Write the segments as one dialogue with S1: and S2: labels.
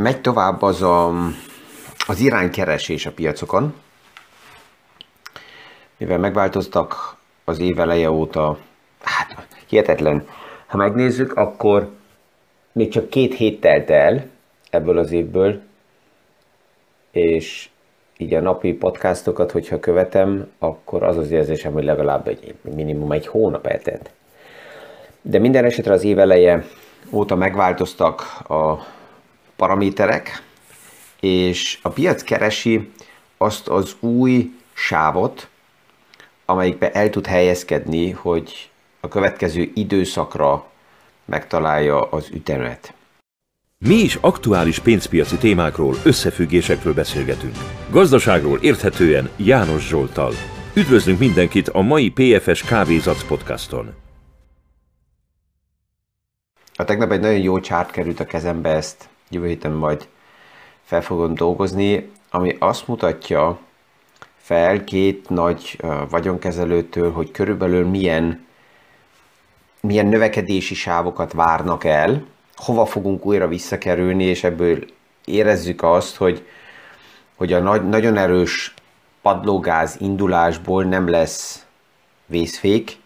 S1: megy tovább az a, az iránykeresés a piacokon, mivel megváltoztak az év eleje óta, hát hihetetlen. Ha megnézzük, akkor még csak két hét telt el ebből az évből, és így a napi podcastokat, hogyha követem, akkor az az érzésem, hogy legalább egy minimum egy hónap eltelt. De minden esetre az év eleje óta megváltoztak a paraméterek, és a piac keresi azt az új sávot, amelyikbe el tud helyezkedni, hogy a következő időszakra megtalálja az ütemet.
S2: Mi is aktuális pénzpiaci témákról, összefüggésekről beszélgetünk. Gazdaságról érthetően János Zsoltal. Üdvözlünk mindenkit a mai PFS Kávézac podcaston.
S1: A tegnap egy nagyon jó csárt került a kezembe, ezt jövő héten majd fel fogom dolgozni, ami azt mutatja fel két nagy vagyonkezelőtől, hogy körülbelül milyen, milyen növekedési sávokat várnak el, hova fogunk újra visszakerülni, és ebből érezzük azt, hogy, hogy a nagy, nagyon erős padlógáz indulásból nem lesz vészfék,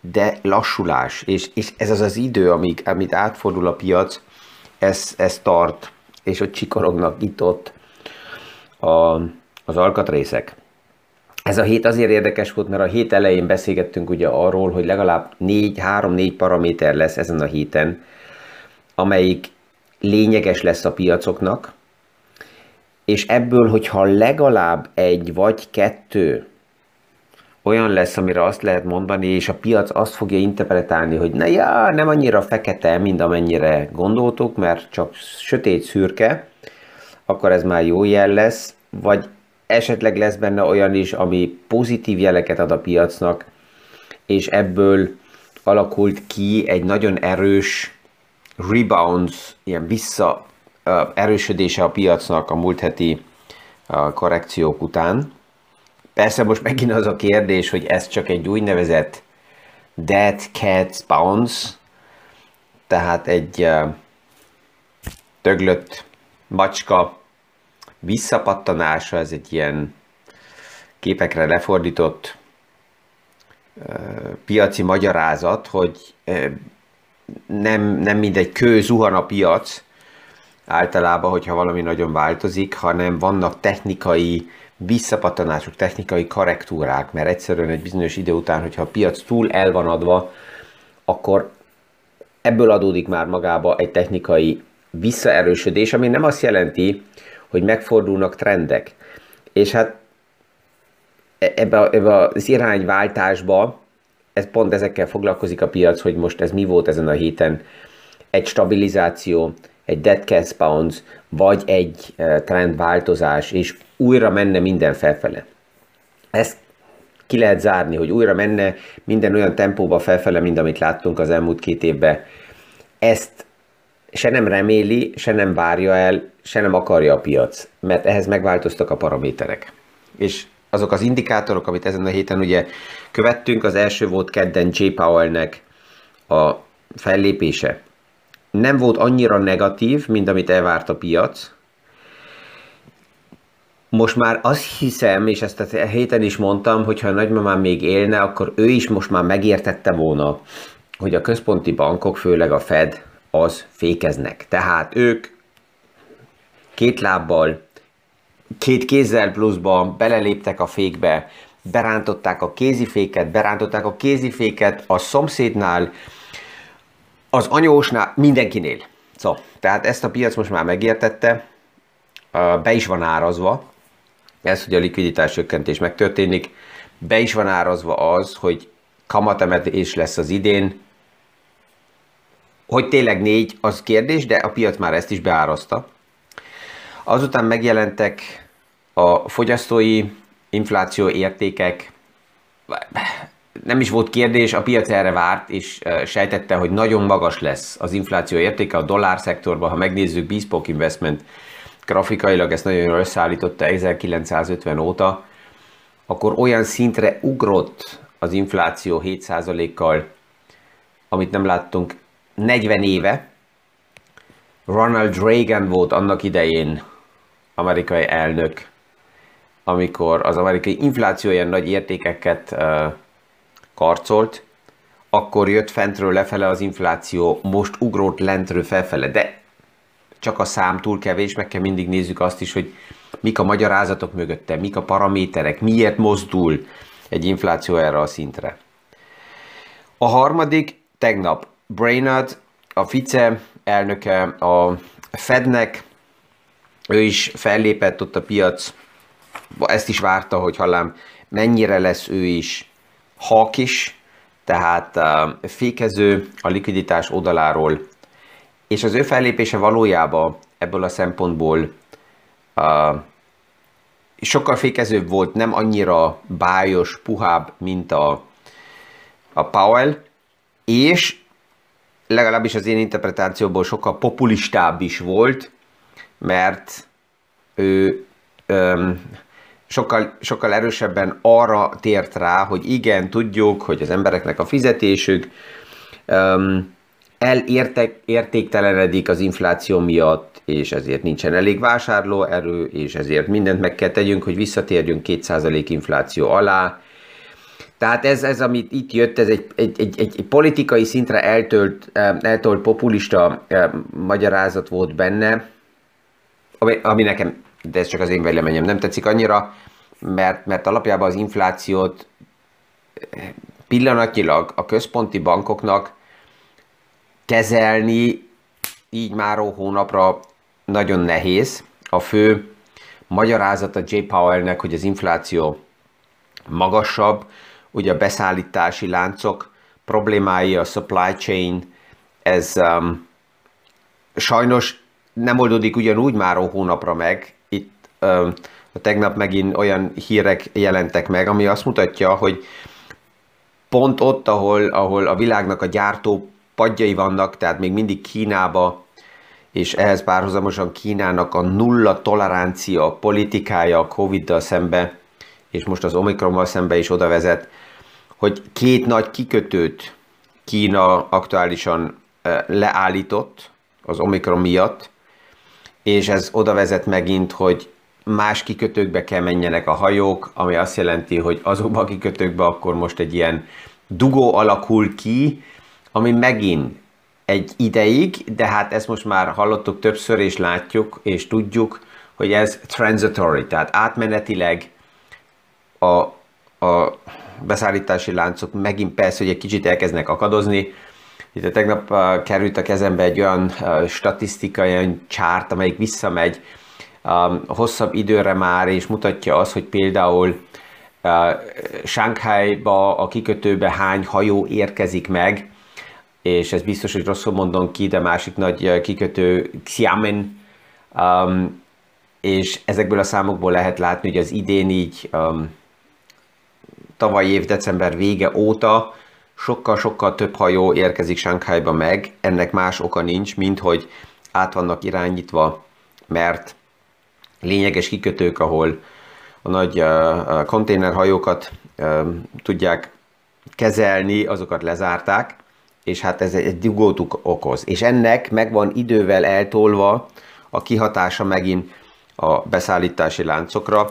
S1: de lassulás, és, és ez az az idő, amíg, amit átfordul a piac, ez, ez tart, és ott csikorognak itt-ott a, az alkatrészek. Ez a hét azért érdekes volt, mert a hét elején beszélgettünk ugye arról, hogy legalább 4-3-4 paraméter lesz ezen a héten, amelyik lényeges lesz a piacoknak, és ebből, hogyha legalább egy vagy kettő olyan lesz, amire azt lehet mondani, és a piac azt fogja interpretálni, hogy na ja, nem annyira fekete, mint amennyire gondoltuk, mert csak sötét szürke, akkor ez már jó jel lesz, vagy esetleg lesz benne olyan is, ami pozitív jeleket ad a piacnak, és ebből alakult ki egy nagyon erős rebounds, ilyen vissza erősödése a piacnak a múlt heti korrekciók után. Persze most megint az a kérdés, hogy ez csak egy úgynevezett dead cat bounce, tehát egy döglött macska visszapattanása, ez egy ilyen képekre lefordított piaci magyarázat, hogy nem, nem mindegy kő zuhan a piac, általában, hogyha valami nagyon változik, hanem vannak technikai visszapattanások, technikai korrektúrák, mert egyszerűen egy bizonyos idő után, hogyha a piac túl el van adva, akkor ebből adódik már magába egy technikai visszaerősödés, ami nem azt jelenti, hogy megfordulnak trendek. És hát e-, ebbe, ebbe az irányváltásba ez pont ezekkel foglalkozik a piac, hogy most ez mi volt ezen a héten. Egy stabilizáció, egy dead cat bounce, vagy egy uh, trendváltozás, és újra menne minden felfele. Ezt ki lehet zárni, hogy újra menne minden olyan tempóba felfele, mint amit láttunk az elmúlt két évben. Ezt se nem reméli, se nem várja el, se nem akarja a piac, mert ehhez megváltoztak a paraméterek. És azok az indikátorok, amit ezen a héten ugye követtünk, az első volt kedden J. Powell-nek a fellépése. Nem volt annyira negatív, mint amit elvárt a piac. Most már azt hiszem, és ezt a héten is mondtam, hogy ha a nagymamám még élne, akkor ő is most már megértette volna, hogy a központi bankok, főleg a Fed, az fékeznek. Tehát ők két lábbal két kézzel pluszba beleléptek a fékbe, berántották a kéziféket, berántották a kéziféket a szomszédnál, az anyósnál, mindenkinél. Szóval, tehát ezt a piac most már megértette, be is van árazva, ez, hogy a likviditás csökkentés megtörténik, be is van árazva az, hogy kamatemetés lesz az idén, hogy tényleg négy, az kérdés, de a piac már ezt is beárazta. Azután megjelentek a fogyasztói infláció értékek, nem is volt kérdés, a piac erre várt, és sejtette, hogy nagyon magas lesz az infláció értéke a dollár szektorban. Ha megnézzük Bespoke Investment grafikailag, ezt nagyon jól összeállította 1950 óta, akkor olyan szintre ugrott az infláció 7%-kal, amit nem láttunk 40 éve, Ronald Reagan volt annak idején amerikai elnök, amikor az amerikai infláció ilyen nagy értékeket uh, karcolt, akkor jött fentről lefele az infláció, most ugrót lentről felfele, de csak a szám túl kevés, meg kell mindig nézzük azt is, hogy mik a magyarázatok mögötte, mik a paraméterek, miért mozdul egy infláció erre a szintre. A harmadik, tegnap. Brainerd, a vice elnöke a Fednek, ő is fellépett ott a piac, ezt is várta, hogy hallám, mennyire lesz ő is hakis, tehát fékező a likviditás oldaláról, és az ő fellépése valójában ebből a szempontból uh, sokkal fékezőbb volt, nem annyira bájos, puhább, mint a, a Powell, és legalábbis az én interpretációból sokkal populistább is volt, mert ő öm, sokkal, sokkal erősebben arra tért rá, hogy igen, tudjuk, hogy az embereknek a fizetésük öm, elértéktelenedik az infláció miatt, és ezért nincsen elég vásárlóerő, és ezért mindent meg kell tegyünk, hogy visszatérjünk 2% infláció alá. Tehát ez, ez amit itt jött, ez egy, egy, egy, egy, politikai szintre eltölt, eltölt populista magyarázat volt benne, ami, ami nekem, de ez csak az én véleményem, nem tetszik annyira, mert, mert alapjában az inflációt pillanatnyilag a központi bankoknak kezelni így már hónapra nagyon nehéz. A fő magyarázata J. Powellnek, hogy az infláció magasabb, ugye a beszállítási láncok problémái, a supply chain, ez um, sajnos nem oldódik ugyanúgy már hónapra meg. Itt um, tegnap megint olyan hírek jelentek meg, ami azt mutatja, hogy pont ott, ahol, ahol a világnak a gyártó padjai vannak, tehát még mindig Kínába, és ehhez párhuzamosan Kínának a nulla tolerancia politikája a Covid-dal szembe, és most az Omikronval szembe is oda vezet, hogy két nagy kikötőt Kína aktuálisan leállított az Omikron miatt, és ez oda vezet megint, hogy más kikötőkbe kell menjenek a hajók, ami azt jelenti, hogy azokba a kikötőkbe akkor most egy ilyen dugó alakul ki, ami megint egy ideig, de hát ezt most már hallottuk többször, és látjuk, és tudjuk, hogy ez transitory, tehát átmenetileg a, a beszállítási láncok megint persze, hogy egy kicsit elkezdnek akadozni. Itt tegnap uh, került a kezembe egy olyan uh, statisztika, olyan csárt, amelyik visszamegy um, hosszabb időre már, és mutatja azt, hogy például uh, Shanghai-ba, a kikötőbe hány hajó érkezik meg, és ez biztos, hogy rosszul mondom ki, de másik nagy kikötő Xiamen, um, és ezekből a számokból lehet látni, hogy az idén így um, tavaly év december vége óta sokkal-sokkal több hajó érkezik Shanghai-ba meg, ennek más oka nincs, mint hogy át vannak irányítva, mert lényeges kikötők, ahol a nagy uh, konténerhajókat uh, tudják kezelni, azokat lezárták, és hát ez egy dugót okoz. És ennek megvan idővel eltolva a kihatása megint a beszállítási láncokra.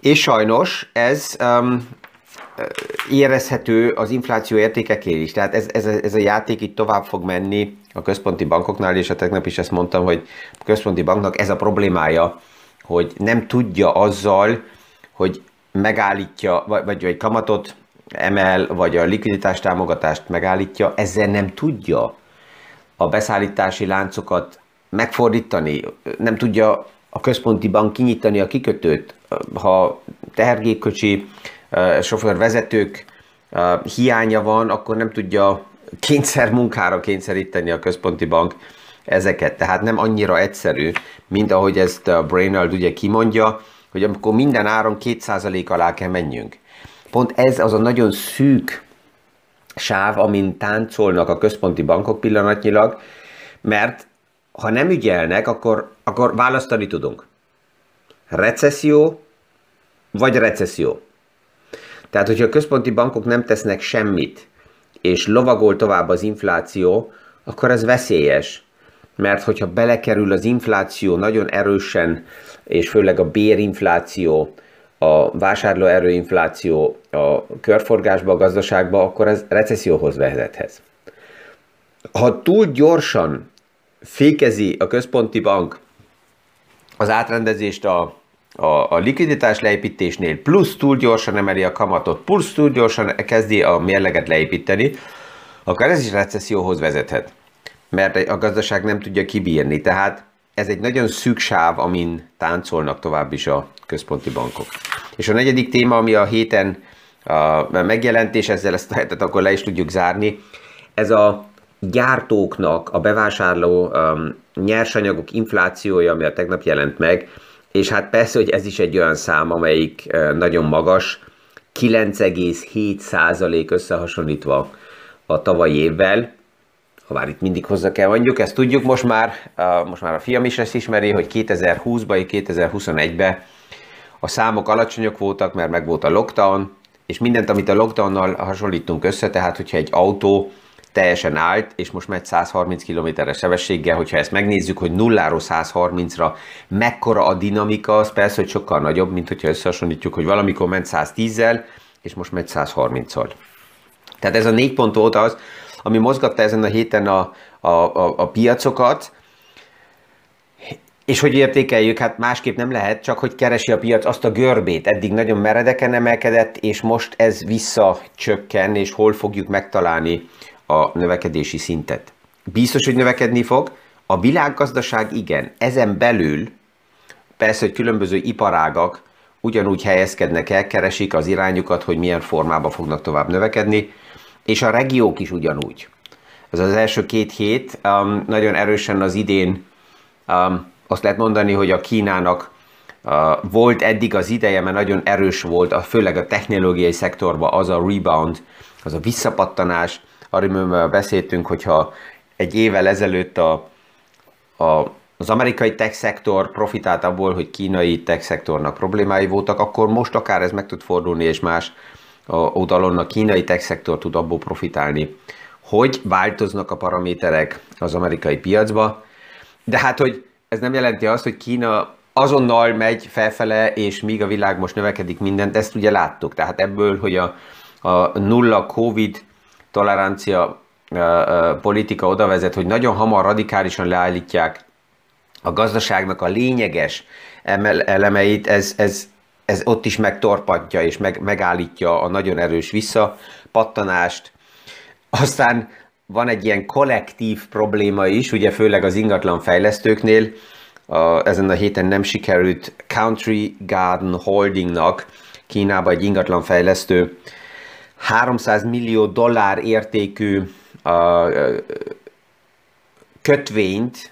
S1: És sajnos ez um, érezhető az infláció értékekén is. Tehát ez, ez, ez a játék itt tovább fog menni a központi bankoknál, és a tegnap is ezt mondtam, hogy a központi banknak ez a problémája, hogy nem tudja azzal, hogy megállítja, vagy, vagy, vagy kamatot emel, vagy a likviditás támogatást megállítja, ezzel nem tudja a beszállítási láncokat megfordítani, nem tudja a központi bank kinyitani a kikötőt, ha tehergépkocsi sofőrvezetők hiánya van, akkor nem tudja kényszer munkára kényszeríteni a központi bank ezeket. Tehát nem annyira egyszerű, mint ahogy ezt a Brainerd ugye kimondja, hogy amikor minden áron 2% alá kell menjünk. Pont ez az a nagyon szűk sáv, amin táncolnak a központi bankok pillanatnyilag, mert ha nem ügyelnek, akkor, akkor választani tudunk. Recesszió vagy recesszió. Tehát, hogyha a központi bankok nem tesznek semmit, és lovagol tovább az infláció, akkor ez veszélyes. mert hogyha belekerül az infláció nagyon erősen, és főleg a bérinfláció, a vásárlóerőinfláció a körforgásba, a gazdaságba, akkor ez recesszióhoz vezethez. Ha túl gyorsan fékezi a központi bank az átrendezést a, a, a likviditás leépítésnél, plusz túl gyorsan emeli a kamatot, plusz túl gyorsan kezdi a mérleget leépíteni, akkor ez is recesszióhoz vezethet, mert a gazdaság nem tudja kibírni. Tehát ez egy nagyon szűk sáv, amin táncolnak tovább is a központi bankok. És a negyedik téma, ami a héten a megjelentés, ezzel ezt a hetet akkor le is tudjuk zárni, ez a gyártóknak a bevásárló um, nyersanyagok inflációja, ami a tegnap jelent meg, és hát persze, hogy ez is egy olyan szám, amelyik uh, nagyon magas, 9,7% összehasonlítva a tavalyi évvel, ha már itt mindig hozzá kell mondjuk, ezt tudjuk most már, most már a fiam is ezt ismeri, hogy 2020-ban, 2021-ben a számok alacsonyak voltak, mert meg volt a lockdown, és mindent, amit a lockdownnal hasonlítunk össze, tehát hogyha egy autó teljesen állt, és most megy 130 km-es sebességgel, hogyha ezt megnézzük, hogy nulláról 130-ra mekkora a dinamika, az persze, hogy sokkal nagyobb, mint hogyha összehasonlítjuk, hogy valamikor ment 110-zel, és most megy 130-al. Tehát ez a négy pont volt az, ami mozgatta ezen a héten a, a, a, a piacokat, és hogy értékeljük, hát másképp nem lehet, csak hogy keresi a piac azt a görbét. Eddig nagyon meredeken emelkedett, és most ez visszacsökken, és hol fogjuk megtalálni a növekedési szintet. Biztos, hogy növekedni fog. A világgazdaság igen. Ezen belül persze, hogy különböző iparágak ugyanúgy helyezkednek el, keresik az irányukat, hogy milyen formában fognak tovább növekedni, és a regiók is ugyanúgy. Ez az első két hét um, nagyon erősen az idén um, azt lehet mondani, hogy a Kínának uh, volt eddig az ideje, mert nagyon erős volt, a, főleg a technológiai szektorban az a rebound, az a visszapattanás, arról beszéltünk, hogyha egy évvel ezelőtt a, a, az amerikai tech szektor profitált abból, hogy kínai tech szektornak problémái voltak, akkor most akár ez meg tud fordulni, és más oldalon a kínai tech szektor tud abból profitálni, hogy változnak a paraméterek az amerikai piacba, de hát, hogy ez nem jelenti azt, hogy Kína azonnal megy felfele, és míg a világ most növekedik mindent, ezt ugye láttuk. Tehát ebből, hogy a, a nulla Covid tolerancia politika oda vezet, hogy nagyon hamar radikálisan leállítják a gazdaságnak a lényeges elemeit, ez, ez, ez ott is megtorpatja és meg, megállítja a nagyon erős visszapattanást. Aztán van egy ilyen kollektív probléma is, ugye főleg az ingatlan fejlesztőknél, a, ezen a héten nem sikerült Country Garden Holdingnak, Kínában egy ingatlan fejlesztő 300 millió dollár értékű a, kötvényt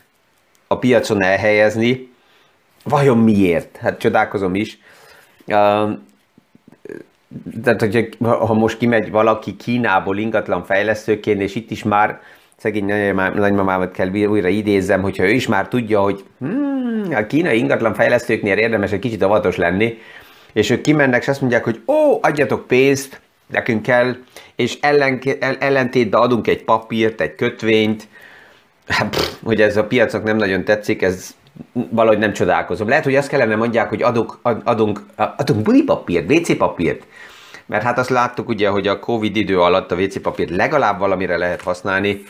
S1: a piacon elhelyezni. Vajon miért? Hát csodálkozom is. Tehát, hogy ha most kimegy valaki Kínából ingatlan fejlesztőként, és itt is már szegény nagymamámat kell újra idézzem, hogyha ő is már tudja, hogy hmm, a kínai ingatlan fejlesztőknél érdemes egy kicsit avatos lenni, és ők kimennek, és azt mondják, hogy ó, adjatok pénzt, nekünk kell, és ellen, ellentétben adunk egy papírt, egy kötvényt, hát, pff, hogy ez a piacok nem nagyon tetszik, ez valahogy nem csodálkozom. Lehet, hogy azt kellene mondják, hogy adunk, adunk, adunk buli papírt, WC papírt, mert hát azt láttuk ugye, hogy a Covid idő alatt a WC papírt legalább valamire lehet használni,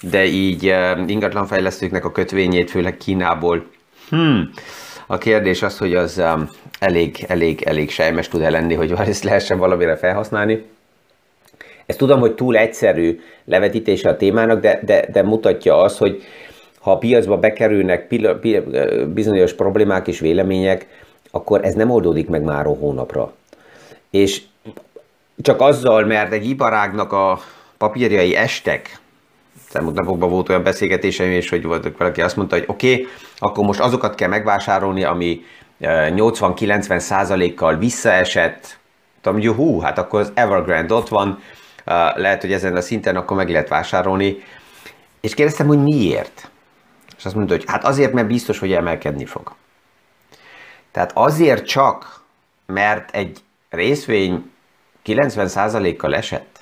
S1: de így uh, ingatlanfejlesztőknek a kötvényét, főleg Kínából. Hmm. A kérdés az, hogy az um, elég, elég, elég sejmes tud -e lenni, hogy ezt lehessen valamire felhasználni. Ezt tudom, hogy túl egyszerű levetítése a témának, de, de, de mutatja azt, hogy ha a piacba bekerülnek bizonyos problémák és vélemények, akkor ez nem oldódik meg már a hónapra. És csak azzal, mert egy iparágnak a papírjai estek, elmúlt napokban volt olyan beszélgetésem, és hogy volt, valaki azt mondta, hogy oké, okay, akkor most azokat kell megvásárolni, ami 80-90 százalékkal visszaesett, tudom, hogy hú, hát akkor az Evergrande ott van, lehet, hogy ezen a szinten akkor meg lehet vásárolni. És kérdeztem, hogy miért? És azt mondta, hogy hát azért, mert biztos, hogy emelkedni fog. Tehát azért csak, mert egy részvény 90%-kal esett,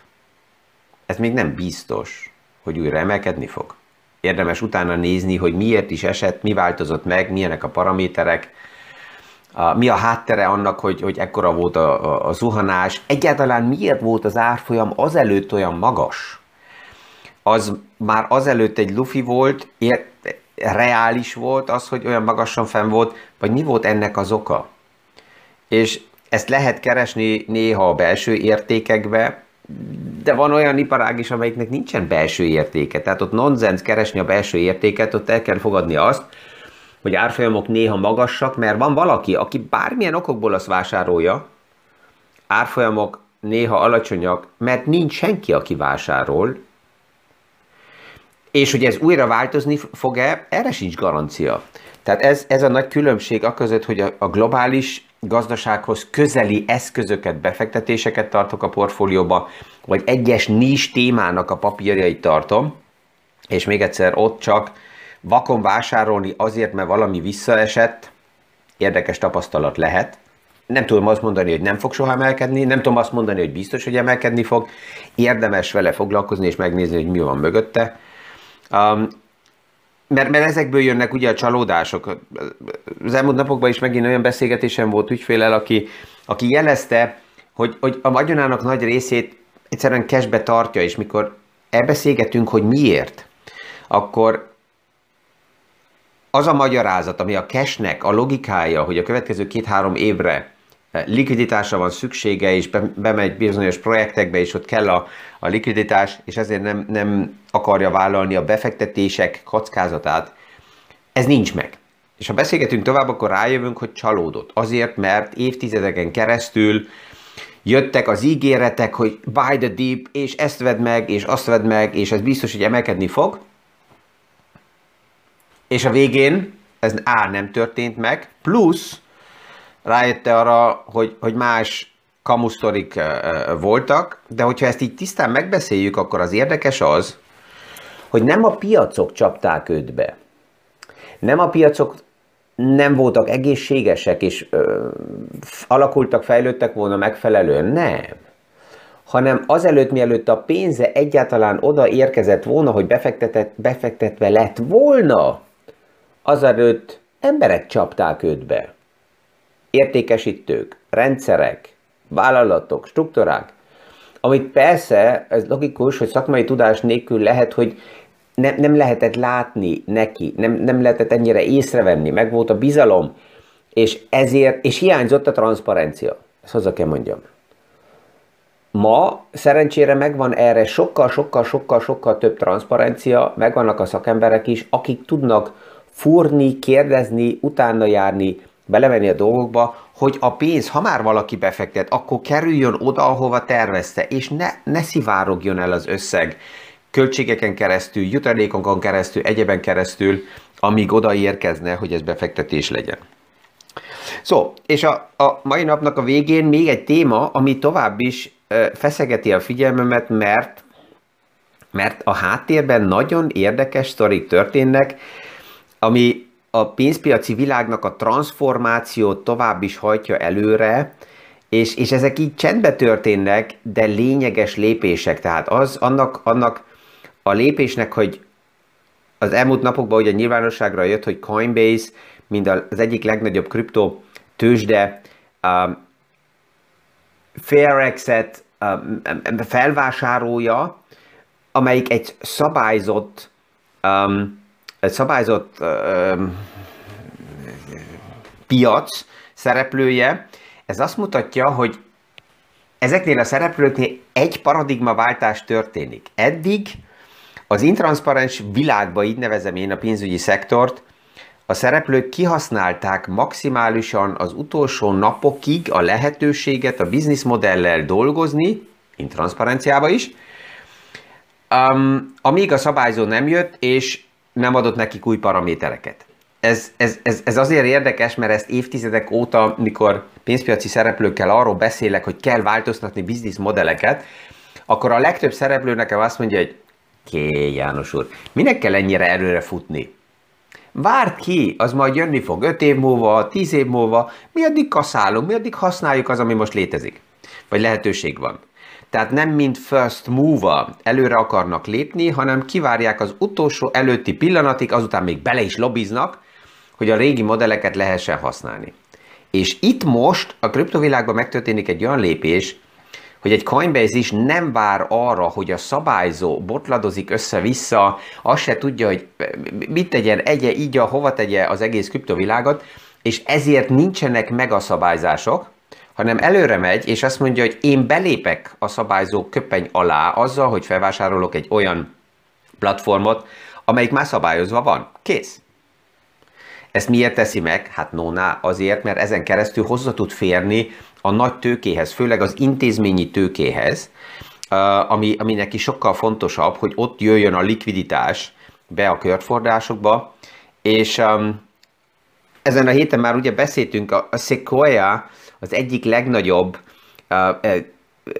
S1: ez még nem biztos, hogy újra emelkedni fog. érdemes utána nézni, hogy miért is esett, mi változott meg, milyenek a paraméterek, mi a háttere annak, hogy, hogy ekkora volt a, a, a zuhanás, egyáltalán miért volt az árfolyam azelőtt olyan magas? Az már azelőtt egy lufi volt, ér, reális volt az, hogy olyan magasan fenn volt, vagy mi volt ennek az oka? És ezt lehet keresni néha a belső értékekbe, de van olyan iparág is, amelyiknek nincsen belső értéke. Tehát ott nonsens keresni a belső értéket, ott el kell fogadni azt, hogy árfolyamok néha magasak, mert van valaki, aki bármilyen okokból azt vásárolja, árfolyamok néha alacsonyak, mert nincs senki, aki vásárol, és hogy ez újra változni fog-e, erre sincs garancia. Tehát ez, ez a nagy különbség a között, hogy a, a globális gazdasághoz közeli eszközöket, befektetéseket tartok a portfólióba, vagy egyes nis témának a papírjait tartom, és még egyszer ott csak vakon vásárolni azért, mert valami visszaesett, érdekes tapasztalat lehet. Nem tudom azt mondani, hogy nem fog soha emelkedni, nem tudom azt mondani, hogy biztos, hogy emelkedni fog. Érdemes vele foglalkozni és megnézni, hogy mi van mögötte. Um, mert, mert ezekből jönnek ugye a csalódások. Az elmúlt napokban is megint olyan beszélgetésem volt ügyfélel, aki, aki jelezte, hogy, hogy a vagyonának nagy részét egyszerűen cashbe tartja, és mikor elbeszélgetünk, hogy miért, akkor az a magyarázat, ami a cashnek a logikája, hogy a következő két-három évre likviditásra van szüksége, és be, bemegy bizonyos projektekbe, és ott kell a, a likviditás, és ezért nem, nem akarja vállalni a befektetések kockázatát, ez nincs meg. És ha beszélgetünk tovább, akkor rájövünk, hogy csalódott. Azért, mert évtizedeken keresztül jöttek az ígéretek, hogy buy the deep, és ezt vedd meg, és azt vedd meg, és ez biztos, hogy emelkedni fog. És a végén ez A nem történt meg, plusz rájött arra, hogy, hogy más kamusztorik voltak, de hogyha ezt így tisztán megbeszéljük, akkor az érdekes az, hogy nem a piacok csapták őt be. Nem a piacok nem voltak egészségesek, és ö, alakultak, fejlődtek volna megfelelően, nem. Hanem azelőtt, mielőtt a pénze egyáltalán oda érkezett volna, hogy befektetett, befektetve lett volna, azelőtt emberek csapták őt be értékesítők, rendszerek, vállalatok, struktúrák, amit persze, ez logikus, hogy szakmai tudás nélkül lehet, hogy ne, nem lehetett látni neki, nem, nem lehetett ennyire észrevenni, meg volt a bizalom, és ezért, és hiányzott a transzparencia. Ezt hozzá kell mondjam. Ma szerencsére megvan erre sokkal, sokkal, sokkal, sokkal több transzparencia, megvannak a szakemberek is, akik tudnak fúrni, kérdezni, utána járni, belemenni a dolgokba, hogy a pénz, ha már valaki befektet, akkor kerüljön oda, ahova tervezte, és ne, ne szivárogjon el az összeg költségeken keresztül, jutalékonkon keresztül, egyeben keresztül, amíg oda érkezne, hogy ez befektetés legyen. Szó, és a, a mai napnak a végén még egy téma, ami tovább is feszegeti a figyelmemet, mert, mert a háttérben nagyon érdekes sztorik történnek, ami a pénzpiaci világnak a transformációt tovább is hajtja előre, és, és ezek így csendbe történnek, de lényeges lépések. Tehát az annak, annak a lépésnek, hogy az elmúlt napokban ugye nyilvánosságra jött, hogy Coinbase, mint az egyik legnagyobb kriptó tőzsde, um, Fairexet um, felvásárolja, amelyik egy szabályzott um, egy szabályzott piac szereplője, ez azt mutatja, hogy ezeknél a szereplőknél egy paradigmaváltás történik. Eddig az intranszparens világban, így nevezem én a pénzügyi szektort, a szereplők kihasználták maximálisan az utolsó napokig a lehetőséget a bizniszmodellel dolgozni, intranszparenciába is, um, amíg a szabályzó nem jött, és nem adott nekik új paramétereket. Ez, ez, ez, ez azért érdekes, mert ezt évtizedek óta, mikor pénzpiaci szereplőkkel arról beszélek, hogy kell változtatni bizniszmodelleket, akkor a legtöbb szereplő nekem azt mondja, hogy ké, János úr, minek kell ennyire előre futni? Várt ki, az majd jönni fog 5 év múlva, 10 év múlva, mi addig kaszálunk, mi addig használjuk az, ami most létezik, vagy lehetőség van. Tehát nem mint first mover előre akarnak lépni, hanem kivárják az utolsó előtti pillanatig, azután még bele is lobbiznak, hogy a régi modelleket lehessen használni. És itt most a kriptovilágban megtörténik egy olyan lépés, hogy egy Coinbase is nem vár arra, hogy a szabályzó botladozik össze-vissza, azt se tudja, hogy mit tegyen, egye, így, hova tegye az egész kriptovilágot, és ezért nincsenek meg a szabályzások, hanem előre megy, és azt mondja, hogy én belépek a szabályzó köpeny alá azzal, hogy felvásárolok egy olyan platformot, amelyik már szabályozva van. Kész. Ezt miért teszi meg? Hát nóná azért, mert ezen keresztül hozzá tud férni a nagy tőkéhez, főleg az intézményi tőkéhez, ami, ami neki sokkal fontosabb, hogy ott jöjjön a likviditás be a körfordásokba, és um, ezen a héten már ugye beszéltünk, a, a Sequoia az egyik legnagyobb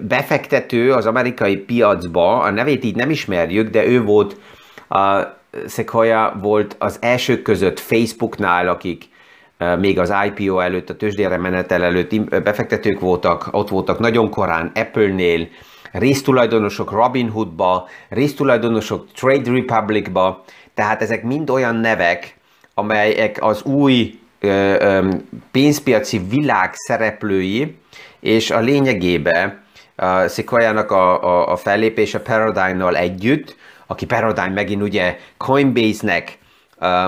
S1: befektető az amerikai piacba, a nevét így nem ismerjük, de ő volt, uh, Sequoia volt az elsők között Facebooknál, akik még az IPO előtt, a tőzsdére menetel előtt befektetők voltak, ott voltak nagyon korán Apple-nél, résztulajdonosok Robinhoodba, résztulajdonosok Trade Republicba, tehát ezek mind olyan nevek, amelyek az új pénzpiaci világ szereplői, és a a Sequoia-nak a, a, a fellépése Paradigm-nal együtt, aki Paradigm megint ugye Coinbase-nek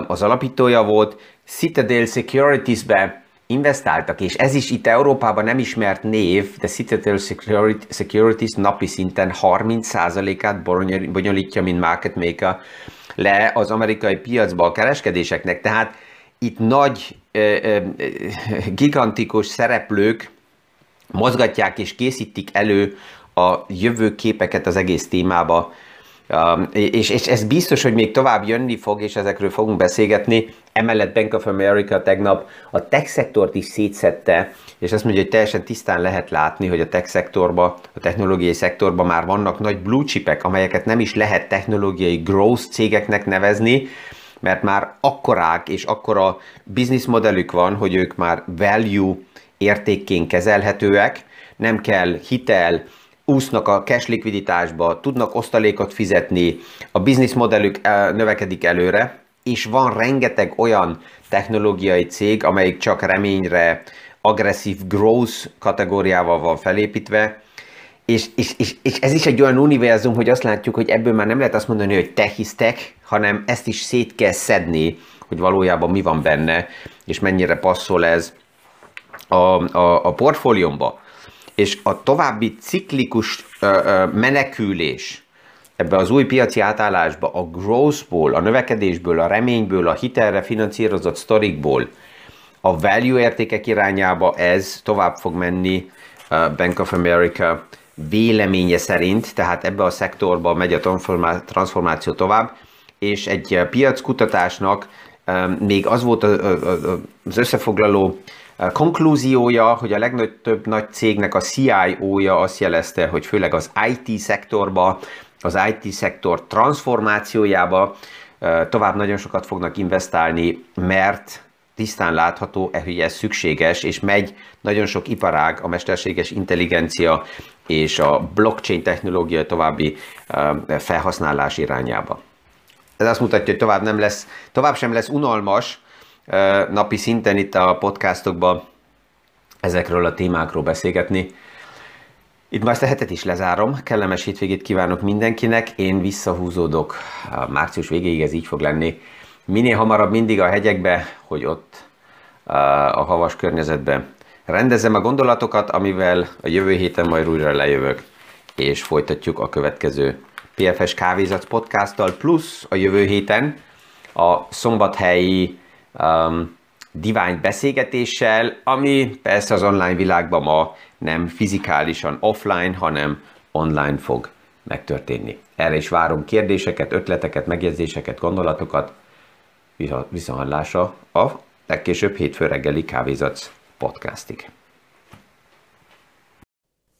S1: az alapítója volt, Citadel Securities-be investáltak, és ez is itt Európában nem ismert név, de Citadel Securities napi szinten 30%-át bonyolítja, mint market maker le az amerikai piacba a kereskedéseknek. Tehát itt nagy, gigantikus szereplők mozgatják és készítik elő a jövőképeket az egész témába, Um, és, és ez biztos, hogy még tovább jönni fog, és ezekről fogunk beszélgetni. Emellett Bank of America tegnap a tech szektort is szétszette, és azt mondja, hogy teljesen tisztán lehet látni, hogy a tech szektorban, a technológiai szektorban már vannak nagy blue chipek, amelyeket nem is lehet technológiai growth cégeknek nevezni, mert már akkorák és akkora business modellük van, hogy ők már value értékként kezelhetőek, nem kell hitel, úsznak a cash likviditásba, tudnak osztalékot fizetni, a business modellük eh, növekedik előre, és van rengeteg olyan technológiai cég, amelyik csak reményre, agresszív growth kategóriával van felépítve, és, és, és, és ez is egy olyan univerzum, hogy azt látjuk, hogy ebből már nem lehet azt mondani, hogy tech is tech, hanem ezt is szét kell szedni, hogy valójában mi van benne, és mennyire passzol ez a, a, a portfóliómba. És a további ciklikus menekülés ebbe az új piaci átállásba, a growthból, a növekedésből, a reményből, a hitelre finanszírozott sztorikból, a value értékek irányába ez tovább fog menni Bank of America véleménye szerint, tehát ebbe a szektorba megy a transformáció tovább, és egy piackutatásnak még az volt az összefoglaló konklúziója, hogy a legnagyobb nagy cégnek a CIO-ja azt jelezte, hogy főleg az IT szektorba, az IT szektor transformációjába tovább nagyon sokat fognak investálni, mert tisztán látható, e, hogy ez szükséges, és megy nagyon sok iparág, a mesterséges intelligencia és a blockchain technológia további felhasználás irányába. Ez azt mutatja, hogy tovább, nem lesz, tovább sem lesz unalmas, napi szinten itt a podcastokban ezekről a témákról beszélgetni. Itt már ezt a hetet is lezárom. Kellemes hétvégét kívánok mindenkinek. Én visszahúzódok a március végéig, ez így fog lenni. Minél hamarabb mindig a hegyekbe, hogy ott a havas környezetben rendezem a gondolatokat, amivel a jövő héten majd újra lejövök, és folytatjuk a következő PFS Kávézat podcasttal, plusz a jövő héten a szombathelyi um, divány beszélgetéssel, ami persze az online világban ma nem fizikálisan offline, hanem online fog megtörténni. Erre is várom kérdéseket, ötleteket, megjegyzéseket, gondolatokat. Viszontlásra a legkésőbb hétfő reggeli kávézatsz podcastig.